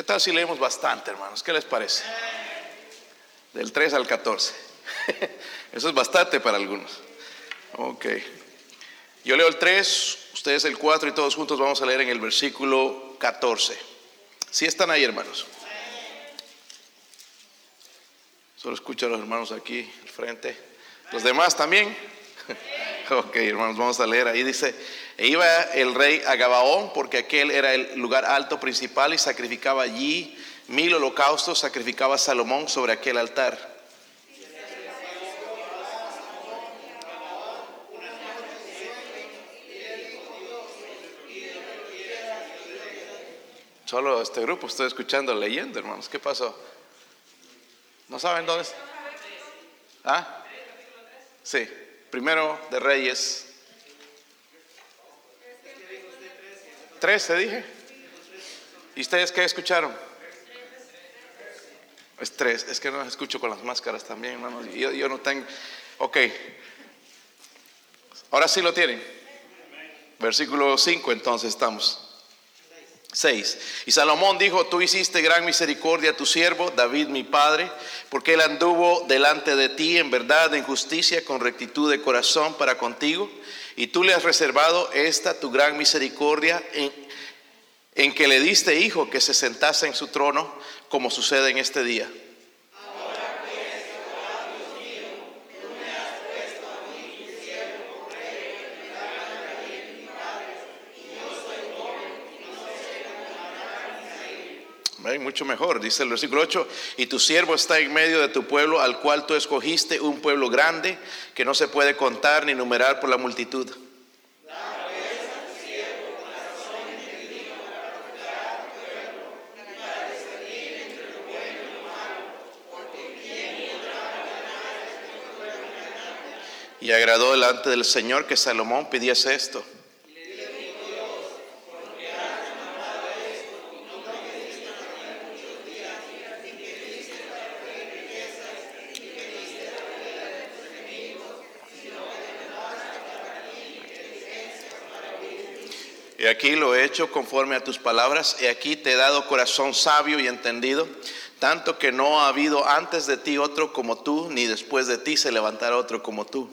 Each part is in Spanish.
¿Qué tal si leemos bastante, hermanos? ¿Qué les parece? Del 3 al 14. Eso es bastante para algunos. Ok. Yo leo el 3, ustedes el 4 y todos juntos vamos a leer en el versículo 14. Si están ahí, hermanos. Solo escucho a los hermanos aquí al frente. ¿Los demás también? ok, hermanos, vamos a leer. Ahí dice, e iba el rey a Gabaón porque aquel era el lugar alto principal y sacrificaba allí mil holocaustos, sacrificaba Salomón sobre aquel altar. Solo este grupo estoy escuchando, leyendo, hermanos. ¿Qué pasó? ¿No saben dónde está? ¿Ah? Sí, primero de Reyes. ¿Trece dije? ¿Y ustedes qué escucharon? Es tres, es que no escucho con las máscaras también, hermanos. Yo, yo no tengo. Ok. Ahora sí lo tienen. Versículo 5, entonces estamos. 6. Y Salomón dijo, tú hiciste gran misericordia a tu siervo, David mi padre, porque él anduvo delante de ti en verdad, en justicia, con rectitud de corazón para contigo, y tú le has reservado esta tu gran misericordia en, en que le diste hijo que se sentase en su trono, como sucede en este día. Mucho mejor, dice el versículo 8, y tu siervo está en medio de tu pueblo, al cual tú escogiste, un pueblo grande que no se puede contar ni numerar por la multitud. Y agradó delante del Señor que Salomón pidiese esto. Y aquí lo he hecho conforme a tus palabras. Y aquí te he dado corazón sabio y entendido, tanto que no ha habido antes de ti otro como tú, ni después de ti se levantará otro como tú.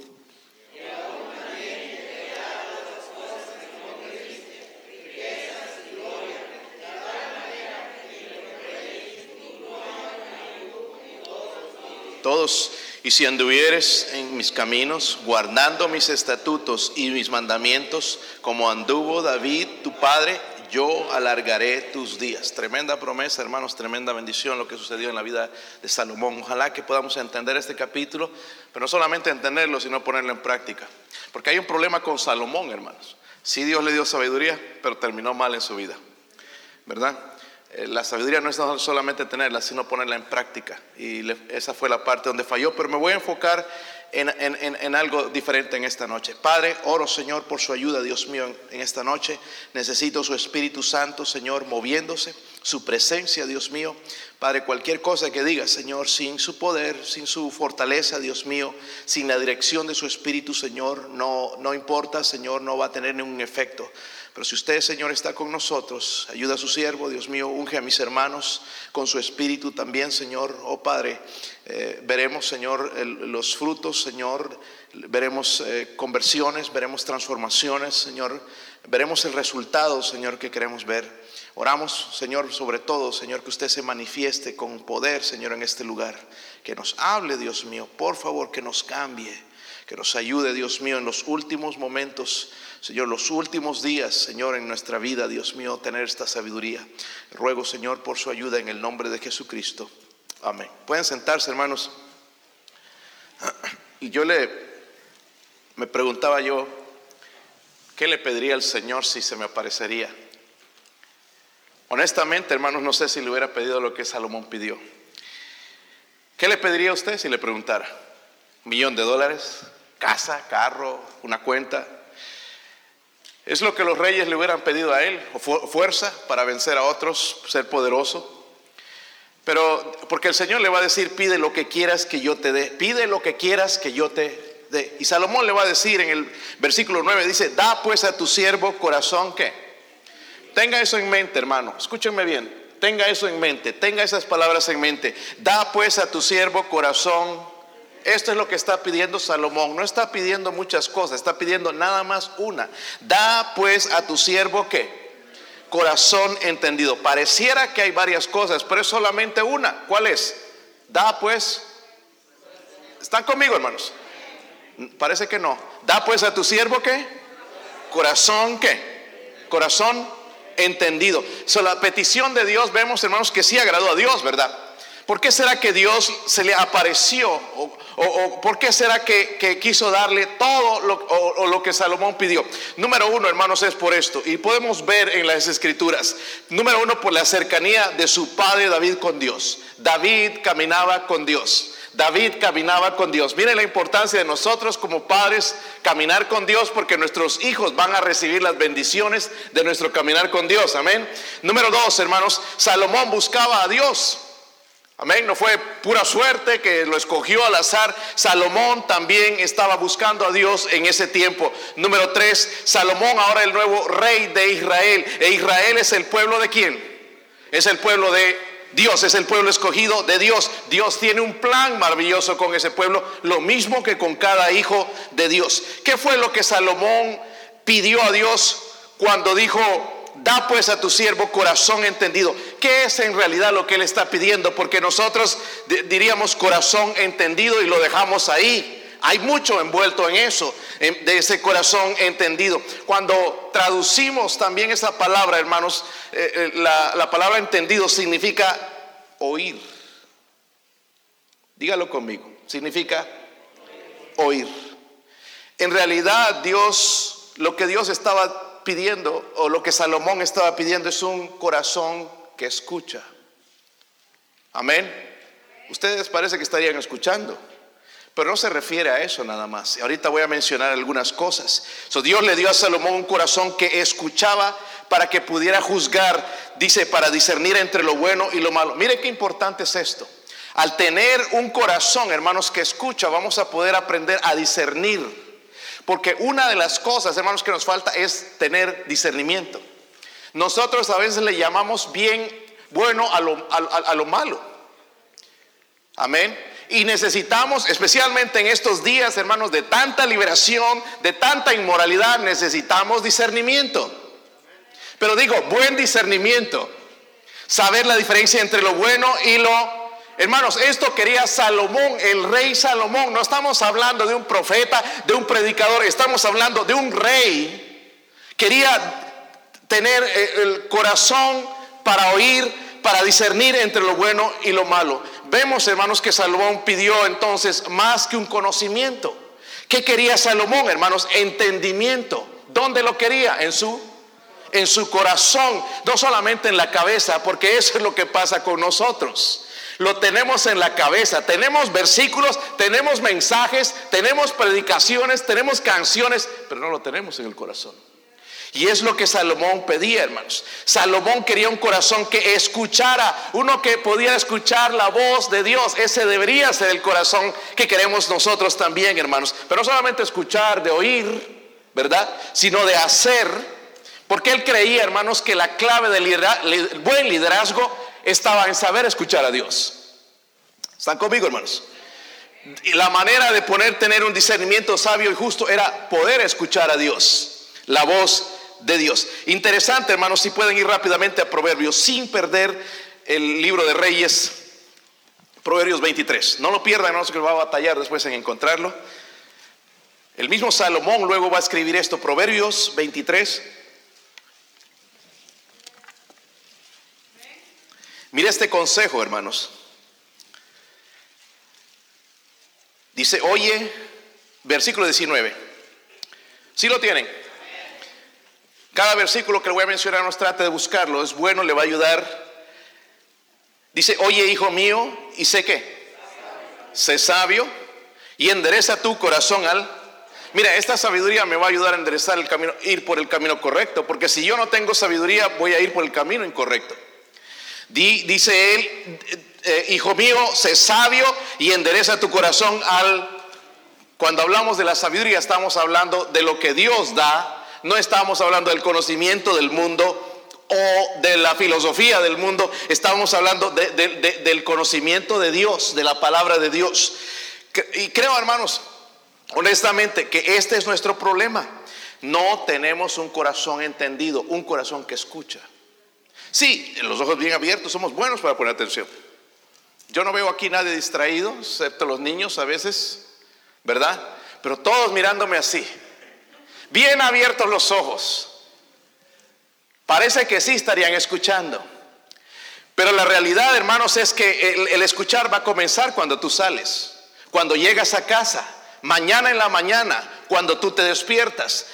Todos y si anduvieres en mis caminos, guardando mis estatutos y mis mandamientos, como anduvo David, tu padre, yo alargaré tus días. Tremenda promesa, hermanos, tremenda bendición lo que sucedió en la vida de Salomón. Ojalá que podamos entender este capítulo, pero no solamente entenderlo, sino ponerlo en práctica. Porque hay un problema con Salomón, hermanos. Sí Dios le dio sabiduría, pero terminó mal en su vida. ¿Verdad? Eh, la sabiduría no es solamente tenerla, sino ponerla en práctica. Y esa fue la parte donde falló, pero me voy a enfocar en, algo diferente en esta noche. Padre, oro Señor por su ayuda, Dios mío, en, esta noche. Necesito su Espíritu Santo, Señor, moviéndose, su presencia, Dios mío. Padre, cualquier cosa que diga, Señor, sin su poder, sin su fortaleza, Dios mío, sin la dirección de su Espíritu, Señor, no, no importa, Señor, no va a tener ningún efecto. Pero si usted, Señor, está con nosotros, ayuda a su siervo, Dios mío, unge a mis hermanos con su espíritu también, Señor. Oh Padre, eh, veremos, Señor, los frutos, Señor. Veremos eh, conversiones, veremos transformaciones, Señor. Veremos el resultado, Señor, que queremos ver. Oramos, Señor, sobre todo, Señor, que usted se manifieste con poder, Señor, en este lugar. Que nos hable, Dios mío, por favor, que nos cambie, que nos ayude, Dios mío, en los últimos momentos Señor, los últimos días, Señor, en nuestra vida, Dios mío, tener esta sabiduría. Ruego, Señor, por su ayuda en el nombre de Jesucristo. Amén. Pueden sentarse, hermanos. Y yo le, me preguntaba yo, ¿qué le pediría al Señor si se me aparecería? Honestamente, hermanos, no sé si le hubiera pedido lo que Salomón pidió. ¿Qué le pediría a usted si le preguntara? ¿Un millón de dólares? ¿Casa? ¿Carro? ¿Una cuenta? Es lo que los reyes le hubieran pedido a él, fuerza para vencer a otros, ser poderoso. Pero porque el Señor le va a decir, pide lo que quieras que yo te dé, pide lo que quieras que yo te dé. Y Salomón le va a decir en el versículo 9, dice, da pues a tu siervo corazón que. Tenga eso en mente, hermano, escúchenme bien. Tenga eso en mente, tenga esas palabras en mente. Da pues a tu siervo corazón. Esto es lo que está pidiendo Salomón. No está pidiendo muchas cosas, está pidiendo nada más una. Da pues a tu siervo qué? Corazón entendido. Pareciera que hay varias cosas, pero es solamente una. ¿Cuál es? Da pues. ¿Están conmigo, hermanos? Parece que no. Da pues a tu siervo qué? Corazón qué? Corazón entendido. So, la petición de Dios vemos, hermanos, que sí agradó a Dios, ¿verdad? ¿Por qué será que Dios se le apareció? ¿O, por qué será que, quiso darle todo lo, lo, que Salomón pidió? Número uno, hermanos, es por esto. Y podemos ver en las escrituras. Número uno, por la cercanía de su padre David con Dios. David caminaba con Dios. David caminaba con Dios. Miren la importancia de nosotros como padres caminar con Dios porque nuestros hijos van a recibir las bendiciones de nuestro caminar con Dios. Amén. Número dos, hermanos, Salomón buscaba a Dios. Amén. No fue pura suerte que lo escogió al azar. Salomón también estaba buscando a Dios en ese tiempo. Número tres, Salomón ahora el nuevo rey de Israel. E Israel es el pueblo de quién? Es el pueblo de Dios es el pueblo escogido de Dios. Dios tiene un plan maravilloso con ese pueblo, lo mismo que con cada hijo de Dios. ¿Qué fue lo que Salomón pidió a Dios cuando dijo, da pues a tu siervo corazón entendido? ¿Qué es en realidad lo que él está pidiendo? Porque nosotros diríamos corazón entendido y lo dejamos ahí. Hay mucho envuelto en eso, de ese corazón entendido. Cuando traducimos también esa palabra, hermanos, eh, eh, la, la palabra entendido significa oír. Dígalo conmigo, significa oír. En realidad Dios, lo que Dios estaba pidiendo, o lo que Salomón estaba pidiendo, es un corazón que escucha. Amén. Ustedes parece que estarían escuchando. Pero no se refiere a eso nada más. Ahorita voy a mencionar algunas cosas. Dios le dio a Salomón un corazón que escuchaba para que pudiera juzgar, dice, para discernir entre lo bueno y lo malo. Mire qué importante es esto. Al tener un corazón, hermanos, que escucha, vamos a poder aprender a discernir. Porque una de las cosas, hermanos, que nos falta es tener discernimiento. Nosotros a veces le llamamos bien bueno a lo, a lo malo. Amén. Y necesitamos, especialmente en estos días, hermanos, de tanta liberación, de tanta inmoralidad, necesitamos discernimiento. Pero digo, buen discernimiento. Saber la diferencia entre lo bueno y lo... Hermanos, esto quería Salomón, el rey Salomón. No estamos hablando de un profeta, de un predicador, estamos hablando de un rey. Quería tener eh, el corazón para oír, para discernir entre lo bueno y lo malo. Vemos, hermanos, que Salomón pidió entonces más que un conocimiento. ¿Qué quería Salomón, hermanos? Entendimiento. ¿Dónde lo quería? En su en su corazón, no solamente en la cabeza, porque eso es lo que pasa con nosotros. Lo tenemos en la cabeza, tenemos versículos, tenemos mensajes, tenemos predicaciones, tenemos canciones, pero no lo tenemos en el corazón. Y es lo que Salomón pedía, hermanos. Salomón quería un corazón que escuchara, uno que pudiera escuchar la voz de Dios. Ese debería ser el corazón que queremos nosotros también, hermanos. Pero no solamente escuchar, de oír, ¿verdad? Sino de hacer. Porque él creía, hermanos, que la clave del buen liderazgo estaba en saber escuchar a Dios. ¿Están conmigo, hermanos? La manera de poder tener un discernimiento sabio y justo era poder escuchar a Dios, la voz de Dios. Interesante, hermanos, si pueden ir rápidamente a Proverbios sin perder el libro de Reyes, Proverbios 23. No lo pierdan, no sé que va a batallar después en encontrarlo. El mismo Salomón luego va a escribir esto, Proverbios 23. Mire este consejo, hermanos. Dice, oye, versículo 19. Si lo tienen? Cada versículo que le voy a mencionar nos trata de buscarlo, es bueno, le va a ayudar. Dice, oye hijo mío, y sé que, sé sabio y endereza tu corazón al... Mira, esta sabiduría me va a ayudar a enderezar el camino, ir por el camino correcto, porque si yo no tengo sabiduría, voy a ir por el camino incorrecto. Dice él, eh, hijo mío, sé sabio y endereza tu corazón al... Cuando hablamos de la sabiduría, estamos hablando de lo que Dios da no estamos hablando del conocimiento del mundo o de la filosofía del mundo, estábamos hablando del conocimiento de Dios, de la palabra de Dios. Y creo, hermanos, honestamente, que este es nuestro problema. No tenemos un corazón entendido, un corazón que escucha. Sí, los ojos bien abiertos somos buenos para poner atención. Yo no veo aquí nadie distraído, excepto los niños a veces, ¿verdad? Pero todos mirándome así, bien abiertos los ojos. Parece que sí estarían escuchando. Pero la realidad, hermanos, es que el, escuchar va a comenzar cuando tú sales, cuando llegas a casa, mañana en la mañana, cuando tú te despiertas.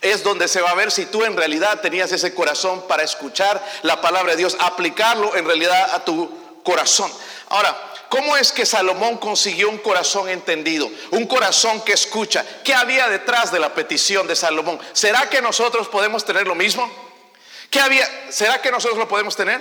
Es donde se va a ver si tú en realidad tenías ese corazón para escuchar la palabra de Dios, aplicarlo en realidad a tu corazón. Ahora, ¿cómo es que Salomón consiguió un corazón entendido? Un corazón que escucha. ¿Qué había detrás de la petición de Salomón? ¿Será que nosotros podemos tener lo mismo? ¿Qué había? ¿Será que nosotros lo podemos tener?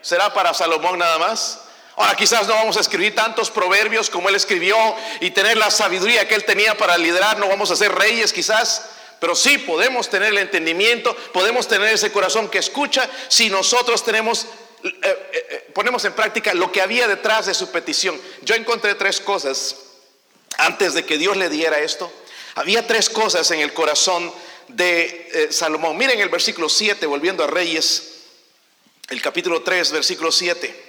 ¿Será para Salomón nada más? Ahora quizás no vamos a escribir tantos proverbios como él escribió y tener la sabiduría que él tenía para liderar, no vamos a ser reyes quizás, pero sí podemos tener el entendimiento, podemos tener ese corazón que escucha si nosotros tenemos eh, eh, eh, ponemos en práctica lo que había detrás de su petición. Yo encontré tres cosas antes de que Dios le diera esto. Había tres cosas en el corazón de Salomón. Miren el versículo 7, volviendo a Reyes, el capítulo 3, versículo 7.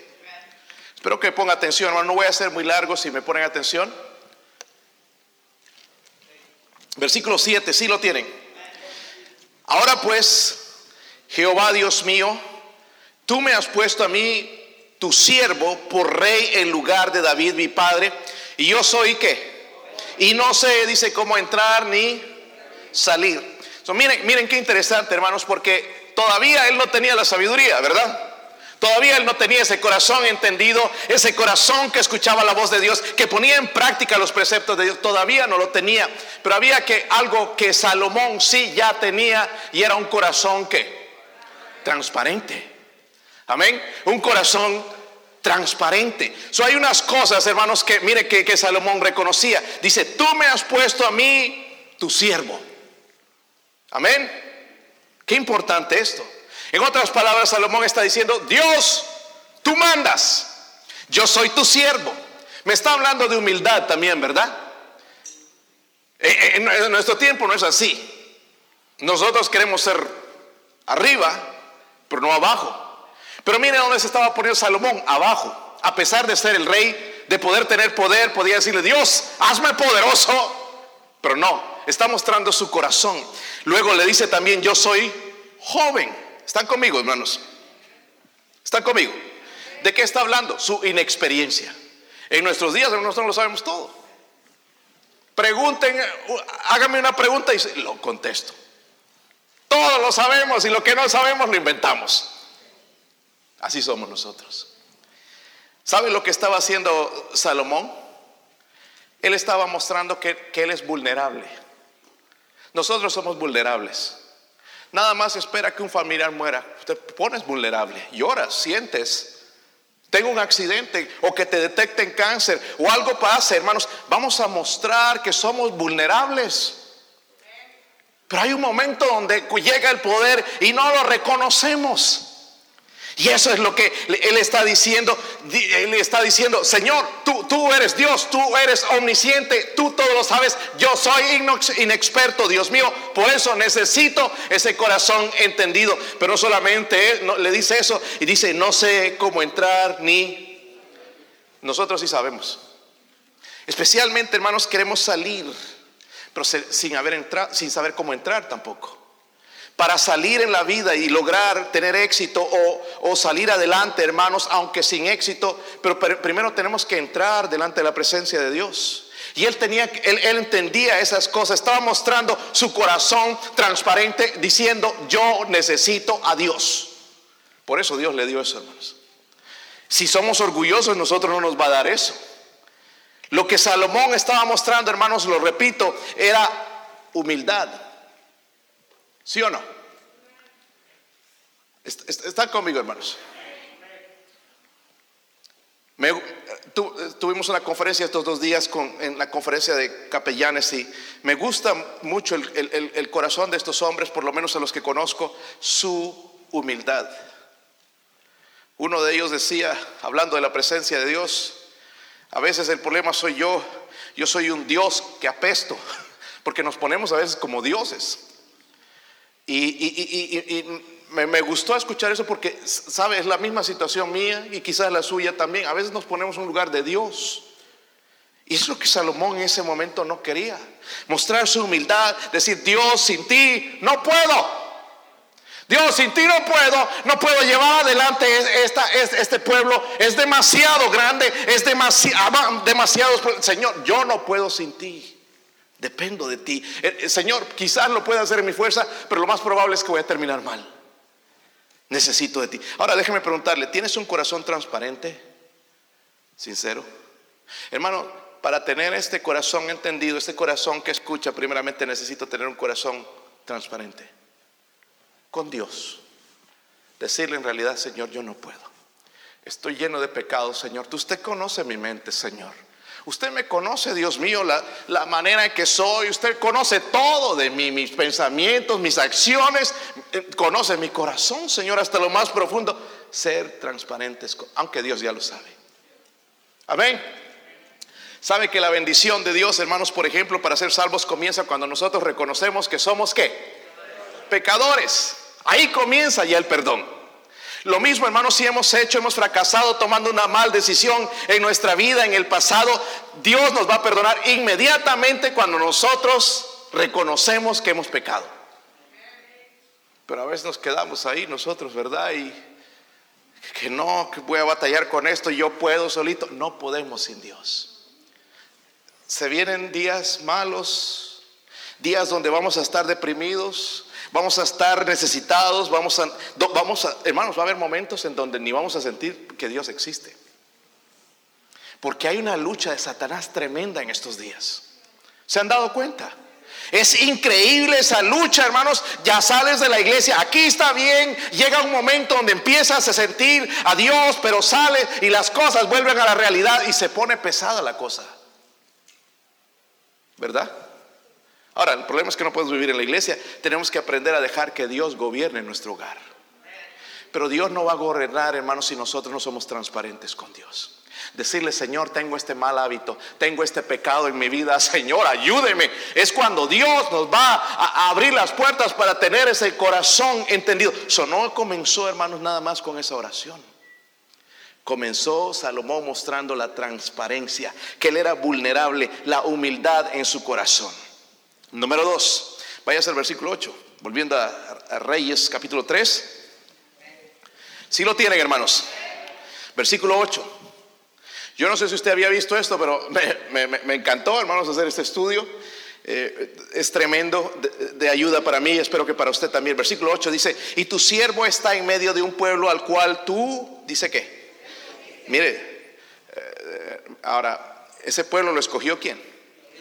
Espero que ponga atención, no voy a ser muy largo si me ponen atención. Versículo 7, sí lo tienen. Ahora pues, Jehová Dios mío, tú me has puesto a mí, tu siervo, por rey en lugar de David mi padre, y yo soy qué. Y no sé, dice, cómo entrar ni salir miren, miren qué interesante, hermanos, porque todavía él no tenía la sabiduría, ¿verdad? Todavía él no tenía ese corazón entendido, ese corazón que escuchaba la voz de Dios, que ponía en práctica los preceptos de Dios. Todavía no lo tenía. Pero había que algo que Salomón sí ya tenía y era un corazón que transparente. Amén. Un corazón transparente. So, hay unas cosas, hermanos, que mire que, que Salomón reconocía. Dice, tú me has puesto a mí tu siervo. Amén. Qué importante esto. En otras palabras, Salomón está diciendo, Dios, tú mandas, yo soy tu siervo. Me está hablando de humildad también, ¿verdad? En nuestro tiempo no es así. Nosotros queremos ser arriba, pero no abajo. Pero mire dónde se estaba poniendo Salomón, abajo. A pesar de ser el rey, de poder tener poder, podía decirle, Dios, hazme poderoso. Pero no, está mostrando su corazón. Luego le dice también, yo soy joven. ¿Están conmigo, hermanos? ¿Están conmigo? ¿De qué está hablando? Su inexperiencia. En nuestros días nosotros lo sabemos todo. Pregunten, háganme una pregunta y lo contesto. Todos lo sabemos y lo que no sabemos lo inventamos. Así somos nosotros. ¿Saben lo que estaba haciendo Salomón? Él estaba mostrando que él es vulnerable. Nosotros somos vulnerables. Nada más espera que un familiar muera. Te pones vulnerable, lloras, sientes. Tengo un accidente o que te detecten cáncer o algo pasa, hermanos. Vamos a mostrar que somos vulnerables. Pero hay un momento donde llega el poder y no lo reconocemos. Y eso es lo que él está diciendo. Él está diciendo, Señor, tú, tú eres Dios, tú eres omnisciente, tú todo lo sabes. Yo soy inexperto, Dios mío. Por eso necesito ese corazón entendido. Pero no solamente él le dice eso y dice, no sé cómo entrar ni... Nosotros sí sabemos. Especialmente, hermanos, queremos salir, pero sin, haber entrado, sin saber cómo entrar tampoco para salir en la vida y lograr tener éxito o, salir adelante, hermanos, aunque sin éxito, pero primero tenemos que entrar delante de la presencia de Dios. Y él tenía, él, él entendía esas cosas, estaba mostrando su corazón transparente, diciendo, yo necesito a Dios. Por eso Dios le dio eso, hermanos. Si somos orgullosos, nosotros no nos va a dar eso. Lo que Salomón estaba mostrando, hermanos, lo repito, era humildad. ¿Sí o no? Están conmigo, hermanos. tuvimos una conferencia estos dos días en la conferencia de capellanes y me gusta mucho el, corazón de estos hombres, por lo menos a los que conozco, su humildad. Uno de ellos decía, hablando de la presencia de Dios, a veces el problema soy yo, yo soy un Dios que apesto, porque nos ponemos a veces como dioses. Y, me, gustó escuchar eso porque, ¿sabes? Es la misma situación mía y quizás la suya también. A veces nos ponemos en un lugar de Dios. Y es lo que Salomón en ese momento no quería. Mostrar su humildad, decir, Dios, sin ti no puedo. Dios, sin ti no puedo, no puedo llevar adelante este pueblo. Es demasiado grande, es demasiado, demasiado. Señor, yo no puedo sin ti. Dependo de ti. Eh, eh, Señor, quizás lo pueda hacer en mi fuerza, pero lo más probable es que voy a terminar mal. Necesito de ti. Ahora déjeme preguntarle, ¿tienes un corazón transparente? Sincero. Hermano, para tener este corazón entendido, este corazón que escucha, primeramente necesito tener un corazón transparente con Dios. Decirle en realidad, Señor, yo no puedo. Estoy lleno de pecados, Señor. Usted conoce mi mente, Señor. Usted me conoce, Dios mío, la, la, manera en que soy. Usted conoce todo de mí, mis pensamientos, mis acciones. Eh, conoce mi corazón, Señor, hasta lo más profundo. Ser transparentes, aunque Dios ya lo sabe. Amén. Sabe que la bendición de Dios, hermanos, por ejemplo, para ser salvos comienza cuando nosotros reconocemos que somos qué? Pecadores. Ahí comienza ya el perdón. Lo mismo, hermanos, si hemos hecho, hemos fracasado tomando una mal decisión en nuestra vida, en el pasado, Dios nos va a perdonar inmediatamente cuando nosotros reconocemos que hemos pecado. Pero a veces nos quedamos ahí nosotros, ¿verdad? Y que no, que voy a batallar con esto, yo puedo solito. No podemos sin Dios. Se vienen días malos, días donde vamos a estar deprimidos, vamos a estar necesitados, vamos a, vamos hermanos, va a haber momentos en donde ni vamos a sentir que Dios existe. Porque hay una lucha de Satanás tremenda en estos días. ¿Se han dado cuenta? Es increíble esa lucha, hermanos. Ya sales de la iglesia, aquí está bien. Llega un momento donde empiezas a sentir a Dios, pero sales y las cosas vuelven a la realidad y se pone pesada la cosa. ¿Verdad? Ahora, el problema es que no podemos vivir en la iglesia. Tenemos que aprender a dejar que Dios gobierne nuestro hogar. Pero Dios no va a gobernar, hermanos, si nosotros no somos transparentes con Dios. Decirle, Señor, tengo este mal hábito, tengo este pecado en mi vida, Señor, ayúdeme. Es cuando Dios nos va a abrir las puertas para tener ese corazón entendido. Eso no comenzó, hermanos, nada más con esa oración. Comenzó Salomón mostrando la transparencia, que él era vulnerable, la humildad en su corazón. Número 2, vayas al versículo 8, volviendo a, Reyes capítulo 3. Si lo tienen, hermanos. Versículo 8. Yo no sé si usted había visto esto, pero me, encantó, hermanos, hacer este estudio. Eh, es tremendo de, ayuda para mí, espero que para usted también. Versículo 8 dice, y tu siervo está en medio de un pueblo al cual tú, dice qué. Mire, eh, ahora, ese pueblo lo escogió quién?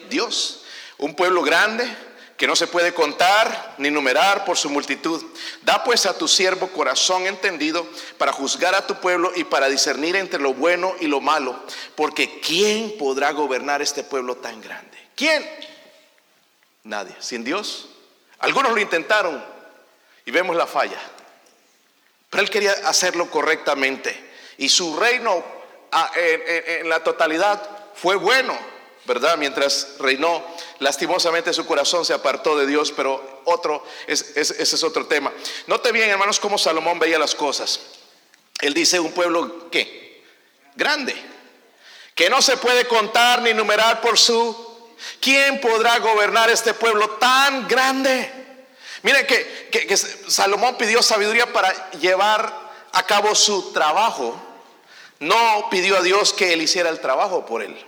Dios. Un pueblo grande que no se puede contar ni numerar por su multitud. Da pues a tu siervo corazón entendido para juzgar a tu pueblo y para discernir entre lo bueno y lo malo. Porque ¿quién podrá gobernar este pueblo tan grande? ¿Quién? Nadie. ¿Sin Dios? Algunos lo intentaron y vemos la falla. Pero él quería hacerlo correctamente. Y su reino ah, en la totalidad fue bueno ¿verdad? Mientras reinó, lastimosamente su corazón se apartó de Dios, pero otro, ese es otro tema. Note bien, hermanos, cómo Salomón veía las cosas. Él dice un pueblo, ¿qué? Grande, que no se puede contar ni numerar por su... ¿Quién podrá gobernar este pueblo tan grande? Miren que, que Salomón pidió sabiduría para llevar a cabo su trabajo. No pidió a Dios que él hiciera el trabajo por él.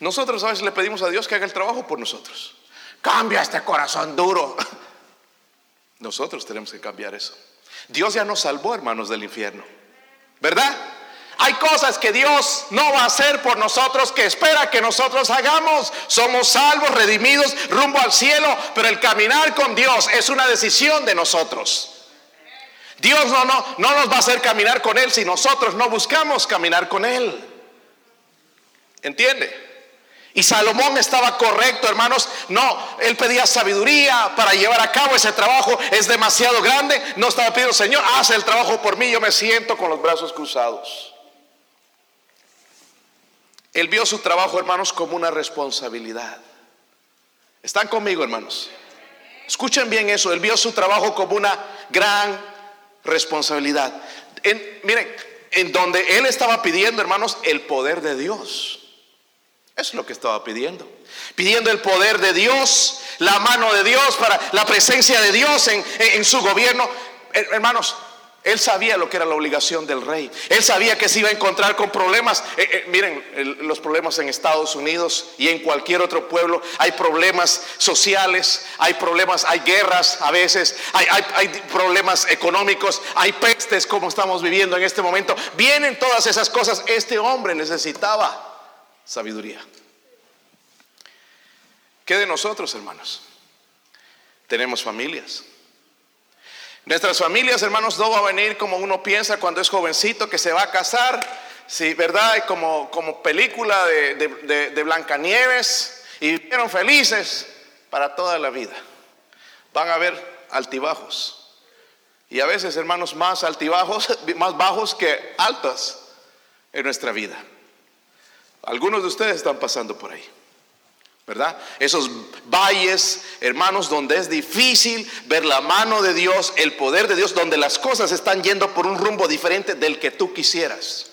Nosotros a veces le pedimos a Dios que haga el trabajo por nosotros. Cambia este corazón duro. Nosotros tenemos que cambiar eso. Dios ya nos salvó, hermanos, del infierno. ¿Verdad? Hay cosas que Dios no va a hacer por nosotros que espera que nosotros hagamos. Somos salvos, redimidos, rumbo al cielo, pero el caminar con Dios es una decisión de nosotros. Dios no, no, no nos va a hacer caminar con Él si nosotros no buscamos caminar con Él. ¿Entiende? Y Salomón estaba correcto, hermanos. No, él pedía sabiduría para llevar a cabo ese trabajo. Es demasiado grande. No estaba pidiendo, Señor, haz el trabajo por mí. Yo me siento con los brazos cruzados. Él vio su trabajo, hermanos, como una responsabilidad. ¿Están conmigo, hermanos? Escuchen bien eso. Él vio su trabajo como una gran responsabilidad. miren, en donde él estaba pidiendo, hermanos, el poder de Dios. Es lo que estaba pidiendo. Pidiendo el poder de Dios, la mano de Dios, para la presencia de Dios en, en su gobierno. Hermanos, él sabía lo que era la obligación del rey. Él sabía que se iba a encontrar con problemas. Eh, eh, miren, los problemas en Estados Unidos y en cualquier otro pueblo. Hay problemas sociales, hay problemas, hay guerras a veces, hay, hay problemas económicos, hay pestes como estamos viviendo en este momento. Vienen todas esas cosas. Este hombre necesitaba sabiduría. ¿Qué de nosotros, hermanos? Tenemos familias. Nuestras familias, hermanos, no va a venir como uno piensa cuando es jovencito que se va a casar, sí, ¿verdad? Como, como película de, de, Blancanieves y vivieron felices para toda la vida. Van a haber altibajos. Y a veces, hermanos, más altibajos, más bajos que altos en nuestra vida. Algunos de ustedes están pasando por ahí. ¿verdad? Esos valles, hermanos, donde es difícil ver la mano de Dios, el poder de Dios, donde las cosas están yendo por un rumbo diferente del que tú quisieras.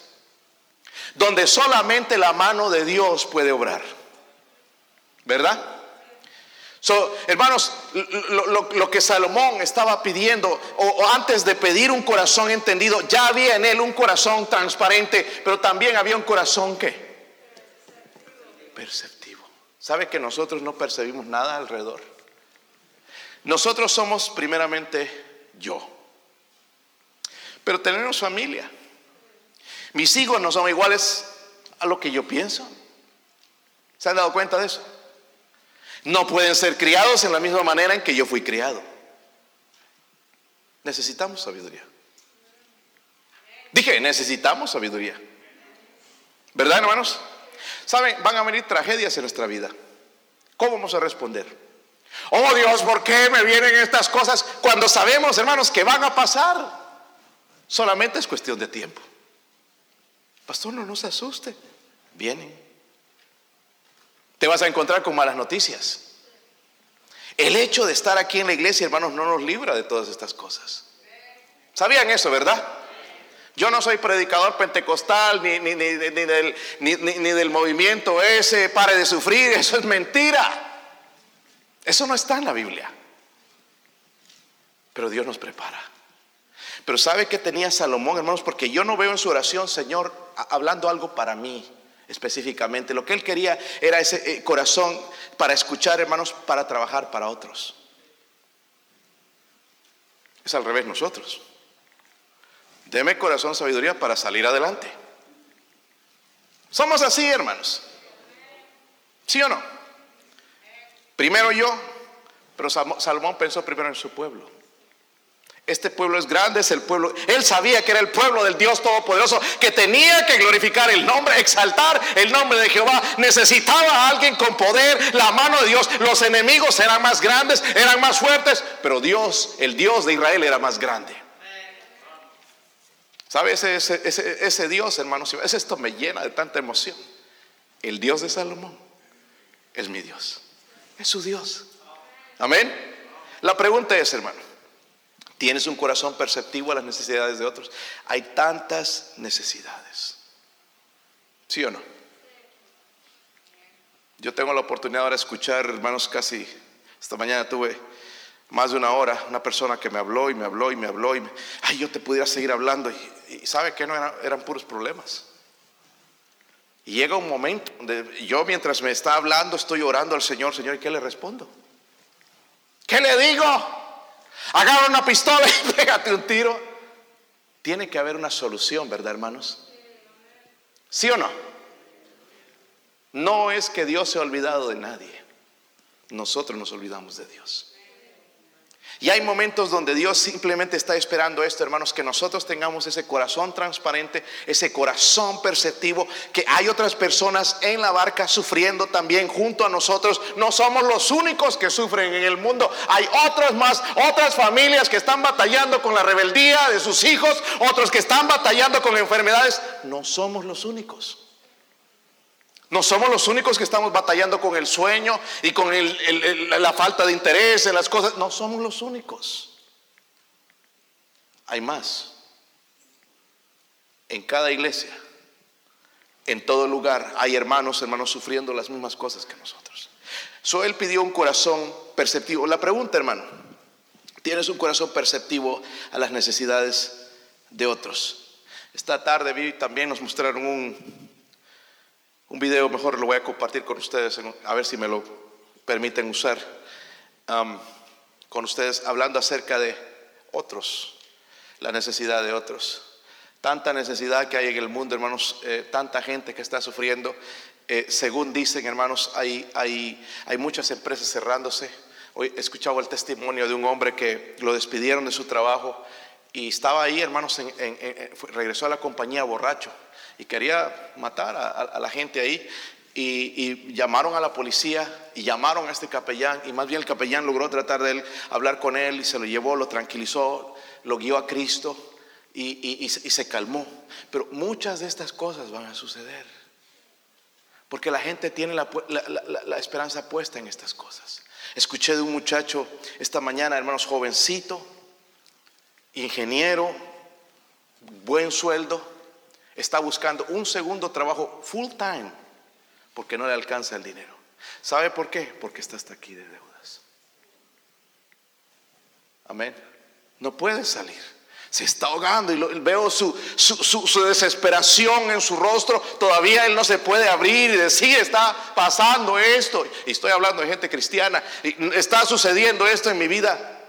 Donde solamente la mano de Dios puede obrar. ¿Verdad? So, hermanos, lo, que Salomón estaba pidiendo, o, o, antes de pedir un corazón entendido, ya había en él un corazón transparente, pero también había un corazón que perceptivo. ¿Sabe que nosotros no percibimos nada alrededor? Nosotros somos primeramente yo. Pero tenemos familia. Mis hijos no son iguales a lo que yo pienso. ¿Se han dado cuenta de eso? No pueden ser criados en la misma manera en que yo fui criado. Necesitamos sabiduría. Dije, necesitamos sabiduría. ¿Verdad, hermanos? Saben, van a venir tragedias en nuestra vida. ¿Cómo vamos a responder? Oh Dios, ¿por qué me vienen estas cosas cuando sabemos, hermanos, que van a pasar? Solamente es cuestión de tiempo. Pastor, no nos asuste. Vienen. Te vas a encontrar con malas noticias. El hecho de estar aquí en la iglesia, hermanos, no nos libra de todas estas cosas. ¿Sabían eso, verdad? Yo no soy predicador pentecostal ni, ni, del, ni, del, movimiento ese, pare de sufrir, eso es mentira. Eso no está en la Biblia. Pero Dios nos prepara. Pero ¿sabe que tenía Salomón, hermanos? Porque yo no veo en su oración, Señor, hablando algo para mí específicamente. Lo que él quería era ese eh, corazón para escuchar, hermanos, para trabajar para otros. Es al revés nosotros. Deme corazón sabiduría para salir adelante. Somos así, hermanos. ¿Sí o no? Primero yo, pero Salomón pensó primero en su pueblo. Este pueblo es grande, es el pueblo. Él sabía que era el pueblo del Dios Todopoderoso, que tenía que glorificar el nombre, exaltar el nombre de Jehová. Necesitaba a alguien con poder, la mano de Dios. Los enemigos eran más grandes, eran más fuertes, pero Dios, el Dios de Israel, era más grande. ¿Sabe ese, ese, Dios, hermanos? esto me llena de tanta emoción. El Dios de Salomón es mi Dios. Es su Dios. Amén. La pregunta es, hermano, ¿tienes un corazón perceptivo a las necesidades de otros? Hay tantas necesidades. ¿Sí o no? Yo tengo la oportunidad ahora de escuchar, hermanos, casi esta mañana tuve más de una hora una persona que me habló y me habló y me habló y me, ay, yo te pudiera seguir hablando y, sabe que no eran, puros problemas. Y llega un momento donde yo mientras me está hablando estoy orando al Señor, Señor, ¿y qué le respondo? ¿Qué le digo? Agarra una pistola y pégate un tiro. Tiene que haber una solución, ¿verdad, hermanos? ¿Sí o no? No es que Dios se ha olvidado de nadie. Nosotros nos olvidamos de Dios. Y hay momentos donde Dios simplemente está esperando esto, hermanos, que nosotros tengamos ese corazón transparente, ese corazón perceptivo, que hay otras personas en la barca sufriendo también junto a nosotros. No somos los únicos que sufren en el mundo. Hay otras más, otras familias que están batallando con la rebeldía de sus hijos, otros que están batallando con enfermedades. No somos los únicos. No somos los únicos que estamos batallando con el sueño y con la falta de interés en las cosas. No somos los únicos. Hay más. En cada iglesia, en todo lugar, hay hermanos, hermanos sufriendo las mismas cosas que nosotros. So él pidió un corazón perceptivo. La pregunta, hermano, ¿tienes un corazón perceptivo a las necesidades de otros? Esta tarde también nos mostraron un, un video mejor lo voy a compartir con ustedes, a ver si me lo permiten usar, con ustedes hablando acerca de otros, la necesidad de otros. Tanta necesidad que hay en el mundo, hermanos, eh, tanta gente que está sufriendo. Eh, según dicen, hermanos, hay, hay, hay muchas empresas cerrándose. Hoy he escuchado el testimonio de un hombre que lo despidieron de su trabajo y estaba ahí, hermanos, regresó a la compañía borracho y quería matar a, la gente ahí. Y, llamaron a la policía y llamaron a este capellán y más bien el capellán logró tratar de hablar con él y se lo llevó, lo tranquilizó, lo guió a Cristo y, se calmó. Pero muchas de estas cosas van a suceder porque la gente tiene la, la esperanza puesta en estas cosas. Escuché de un muchacho esta mañana, hermanos, jovencito, ingeniero, buen sueldo, está buscando un segundo trabajo full time porque no le alcanza el dinero. ¿Sabe por qué? Porque está hasta aquí de deudas. Amén. No puede salir. Se está ahogando y veo su, su, desesperación en su rostro. Todavía él no se puede abrir y decir, está pasando esto. Y estoy hablando de gente cristiana. Está sucediendo esto en mi vida.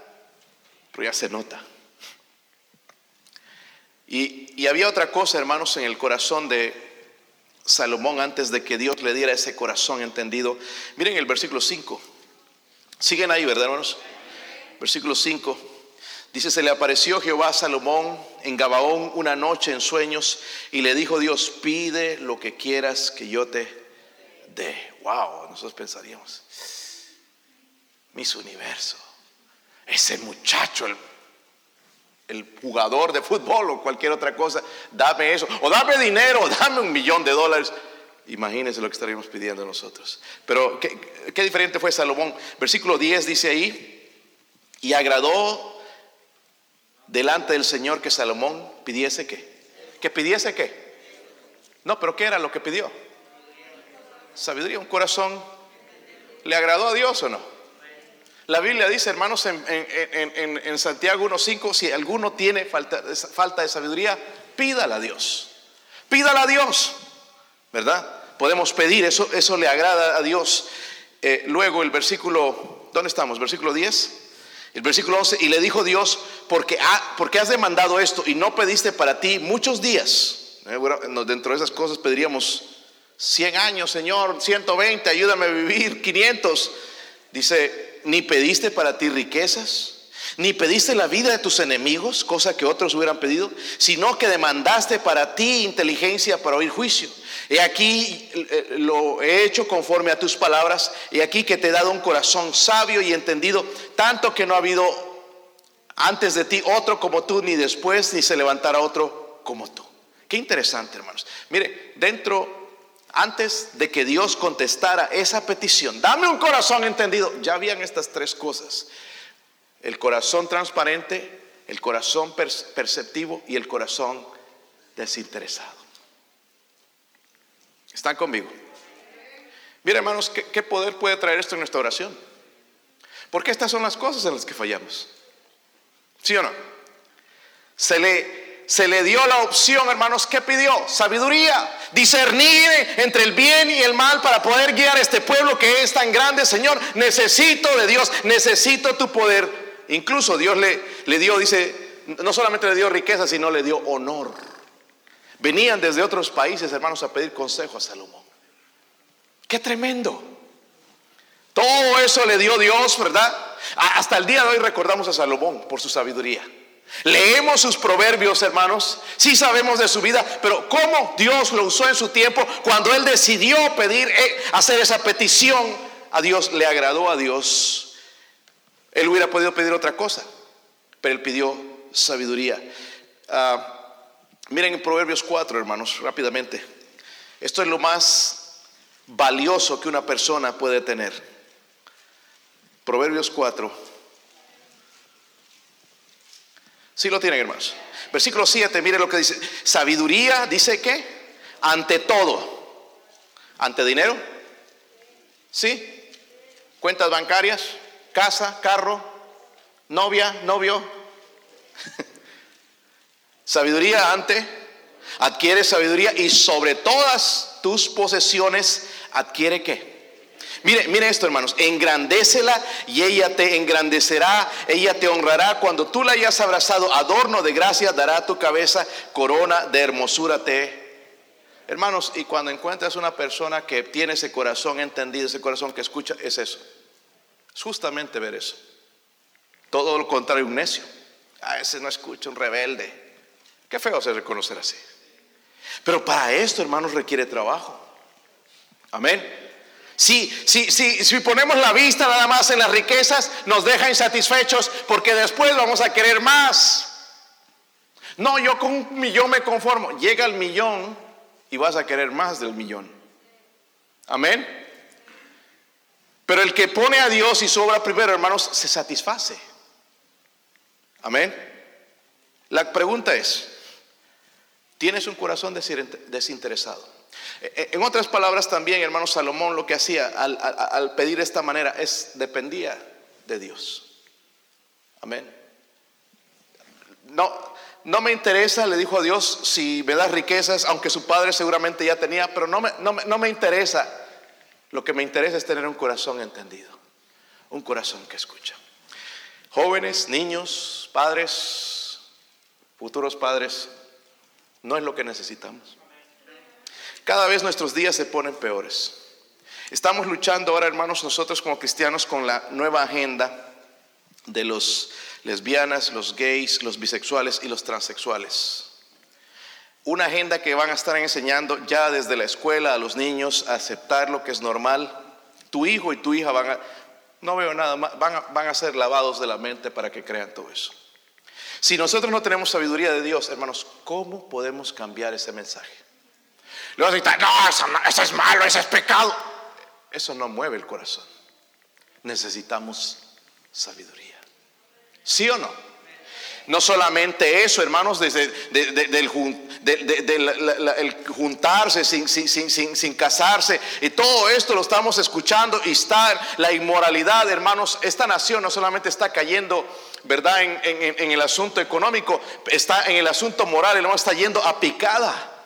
Pero ya se nota. Y, había otra cosa, hermanos, en el corazón de Salomón antes de que Dios le diera ese corazón entendido. Miren el versículo 5. Siguen ahí, ¿verdad, hermanos? Versículo 5. Dice, se le apareció Jehová a Salomón en Gabaón una noche en sueños y le dijo Dios, pide lo que quieras que yo te dé. Wow, nosotros pensaríamos, mis universo, ese muchacho, el el jugador de fútbol o cualquier otra cosa, dame eso, o dame dinero, dame un millón de dólares. Imagínense lo que estaríamos pidiendo nosotros. Pero ¿qué, diferente fue Salomón. Versículo 10 dice ahí, y agradó delante del Señor que Salomón pidiese qué. ¿Que pidiese qué? No, pero ¿qué era lo que pidió? Sabiduría, un corazón. ¿Le agradó a Dios o no? La Biblia dice, hermanos, en, Santiago 1.5, si alguno tiene falta, de sabiduría, pídala a Dios. Pídala a Dios, ¿verdad? Podemos pedir, eso, eso le agrada a Dios. Eh, luego el versículo, ¿dónde estamos? Versículo 10. El versículo 11, y le dijo Dios, porque, porque has demandado esto y no pediste para ti muchos días. Eh, dentro de esas cosas pediríamos 100 años, Señor, 120, ayúdame a vivir, 500. Dice, ni pediste para ti riquezas, ni pediste la vida de tus enemigos, cosa que otros hubieran pedido, sino que demandaste para ti inteligencia para oír juicio. He aquí eh, lo he hecho conforme a tus palabras, y aquí que te he dado un corazón sabio y entendido, tanto que no ha habido antes de ti otro como tú, ni después, ni se levantará otro como tú. Qué interesante, hermanos. Mire, dentro antes de que Dios contestara esa petición, dame un corazón entendido, ya habían estas tres cosas. El corazón transparente, el corazón perceptivo y el corazón desinteresado. ¿Están conmigo? Mira hermanos, ¿qué, ¿qué, poder puede traer esto en nuestra oración? Porque estas son las cosas en las que fallamos. ¿Sí o no? Se le se le dio la opción, hermanos, ¿qué pidió? Sabiduría, discernir entre el bien y el mal para poder guiar este pueblo que es tan grande, Señor. Necesito de Dios, necesito tu poder. Incluso Dios le, le dio, dice, no solamente le dio riqueza, sino le dio honor. Venían desde otros países, hermanos, a pedir consejo a Salomón. Qué tremendo. Todo eso le dio Dios, ¿verdad? Hasta el día de hoy recordamos a Salomón por su sabiduría. Leemos sus proverbios, hermanos. Sí sabemos de su vida, pero cómo Dios lo usó en su tiempo cuando él decidió pedir, eh, hacer esa petición a Dios, le agradó a Dios. Él hubiera podido pedir otra cosa, pero él pidió sabiduría. Ah, miren en Proverbios 4, hermanos, rápidamente. Esto es lo más valioso que una persona puede tener. Proverbios 4. Si lo tienen, hermanos. Versículo 7, mire lo que dice. Sabiduría, dice que, ante todo. ¿Ante dinero? ¿Sí? ¿Cuentas bancarias? ¿Casa? ¿Carro? ¿Novia? ¿Novio? sabiduría ante. Adquiere sabiduría y sobre todas tus posesiones adquiere qué? Mire, mire esto, hermanos. Engrandécela y ella te engrandecerá, ella te honrará. Cuando tú la hayas abrazado, adorno de gracia dará a tu cabeza, corona de hermosura te. Hermanos, y cuando encuentras una persona que tiene ese corazón entendido, ese corazón que escucha, es eso. Es justamente ver eso. Todo lo contrario, un necio. A ese no escucha, un rebelde. Qué feo se reconocer así. Pero para esto, hermanos, requiere trabajo. Amén. Si, si, si, ponemos la vista nada más en las riquezas, nos deja insatisfechos porque después vamos a querer más. No, yo con un millón me conformo. Llega el millón y vas a querer más del millón. Amén. Pero el que pone a Dios y sobra primero, hermanos, se satisface. Amén. La pregunta es, ¿tienes un corazón desinteresado? Eh, en otras palabras también, hermano Salomón lo que hacía al, pedir de esta manera es dependía de Dios. Amén. No, no me interesa, le dijo a Dios, si me das riquezas, aunque su padre seguramente ya tenía, pero no me, no, no me interesa. Lo que me interesa es tener un corazón entendido, un corazón que escucha. Jóvenes, niños, padres, futuros padres, no es lo que necesitamos. Cada vez nuestros días se ponen peores. Estamos luchando ahora, hermanos, nosotros como cristianos con la nueva agenda de los lesbianas, los gays, los bisexuales y los transexuales. Una agenda que van a estar enseñando ya desde la escuela a los niños a aceptar lo que es normal. Tu hijo y tu hija van a, no veo nada, van a, van a ser lavados de la mente para que crean todo eso. Si nosotros no tenemos sabiduría de Dios, hermanos, ¿cómo podemos cambiar ese mensaje? Luego no, eso, es malo, eso es pecado. Eso no mueve el corazón. Necesitamos sabiduría. ¿Sí o no? No solamente eso, hermanos, desde el juntarse sin, sin, casarse, y todo esto lo estamos escuchando, y está la inmoralidad, hermanos, esta nación no solamente está cayendo, ¿verdad?, en, el asunto económico, está en el asunto moral, no está yendo a picada.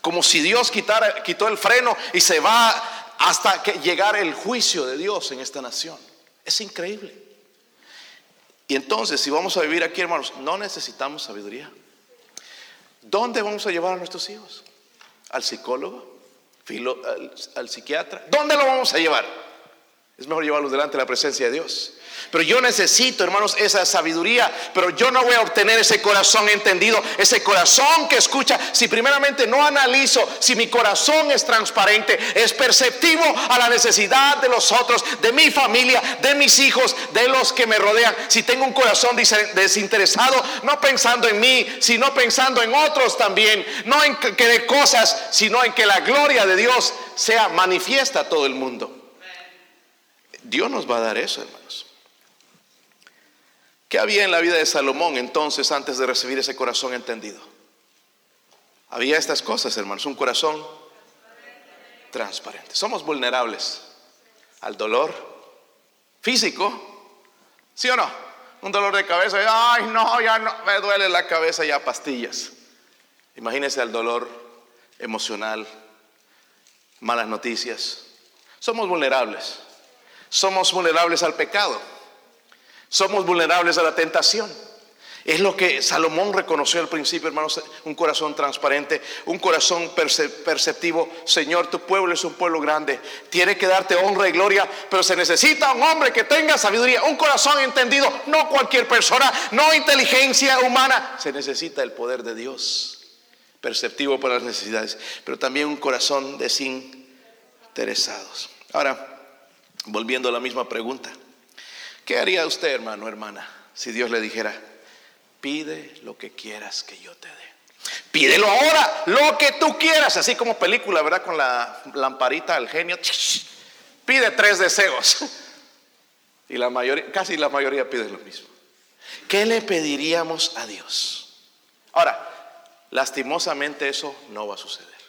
Como si Dios quitara, quitó el freno y se va hasta que llegar el juicio de Dios en esta nación. Es increíble. Y entonces, si vamos a vivir aquí, hermanos, no necesitamos sabiduría. ¿Dónde vamos a llevar a nuestros hijos? ¿Al psicólogo? al, al, psiquiatra? ¿Dónde lo vamos a llevar? Es mejor llevarlos delante de la presencia de Dios. Pero yo necesito, hermanos, esa sabiduría. Pero yo no voy a obtener ese corazón entendido, ese corazón que escucha. Si primeramente no analizo si mi corazón es transparente, es perceptivo a la necesidad de los otros, de mi familia, de mis hijos, de los que me rodean. Si tengo un corazón desinteresado, no pensando en mí, sino pensando en otros también. No en que de cosas, sino en que la gloria de Dios sea manifiesta a todo el mundo. Dios nos va a dar eso, hermanos. ¿Qué había en la vida de Salomón entonces antes de recibir ese corazón entendido? Había estas cosas, hermanos, un corazón transparente. Somos vulnerables al dolor físico, ¿sí o no? Un dolor de cabeza, ay no, ya no, me duele la cabeza, ya pastillas. Imagínese al dolor emocional, malas noticias. Somos vulnerables. Somos vulnerables al pecado. Somos vulnerables a la tentación. Es lo que Salomón reconoció al principio, hermanos, un corazón transparente, un corazón perceptivo. Señor, tu pueblo es un pueblo grande, tiene que darte honra y gloria, pero se necesita un hombre que tenga sabiduría, un corazón entendido, no cualquier persona, no inteligencia humana, se necesita el poder de Dios, perceptivo para las necesidades, pero también un corazón desinteresados. Ahora, volviendo a la misma pregunta, ¿qué haría usted, hermano, hermana, si Dios le dijera, Pide lo que quieras que yo te dé. Pídelo ahora, lo que tú quieras, así como película, ¿verdad? Con la lamparita al genio. Pide tres deseos. Y la mayoría, casi la mayoría pide lo mismo. ¿Qué le pediríamos a Dios? Ahora, lastimosamente eso no va a suceder.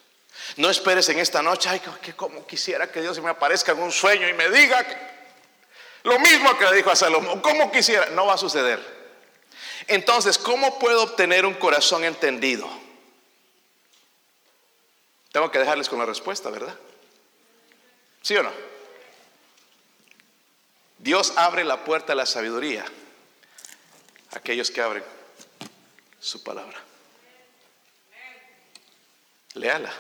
No esperes en esta noche, ay, que como quisiera que Dios me aparezca en un sueño y me diga lo mismo que le dijo a Salomón, como quisiera, no va a suceder. Entonces, ¿cómo puedo obtener un corazón entendido? Tengo que dejarles con la respuesta, ¿verdad? ¿Sí o no? Dios abre la puerta a la sabiduría a aquellos que abren su palabra. Léala,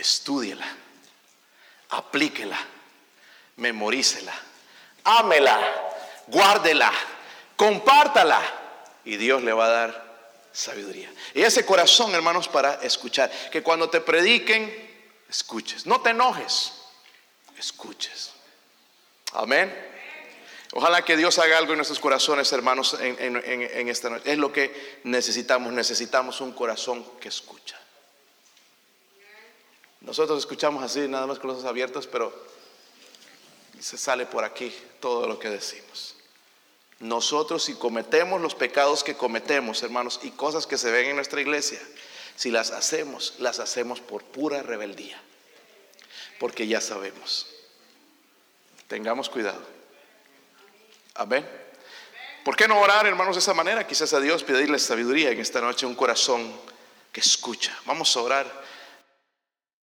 estúdiela, aplíquela, memorícela, ámela, guárdela compártala y Dios le va a dar sabiduría. Y ese corazón, hermanos, para escuchar. Que cuando te prediquen, escuches. No te enojes, escuches. Amén. Ojalá que Dios haga algo en nuestros corazones, hermanos, en, esta noche. Es lo que necesitamos. Necesitamos un corazón que escucha. Nosotros escuchamos así, nada más con los ojos abiertos, pero se sale por aquí todo lo que decimos. Nosotros si cometemos los pecados que cometemos, hermanos, y cosas que se ven en nuestra iglesia, si las hacemos, las hacemos por pura rebeldía. Porque ya sabemos. Tengamos cuidado. Amén. ¿Por qué no orar, hermanos, de esa manera? Quizás a Dios pedirle sabiduría en esta noche, un corazón que escucha. Vamos a orar.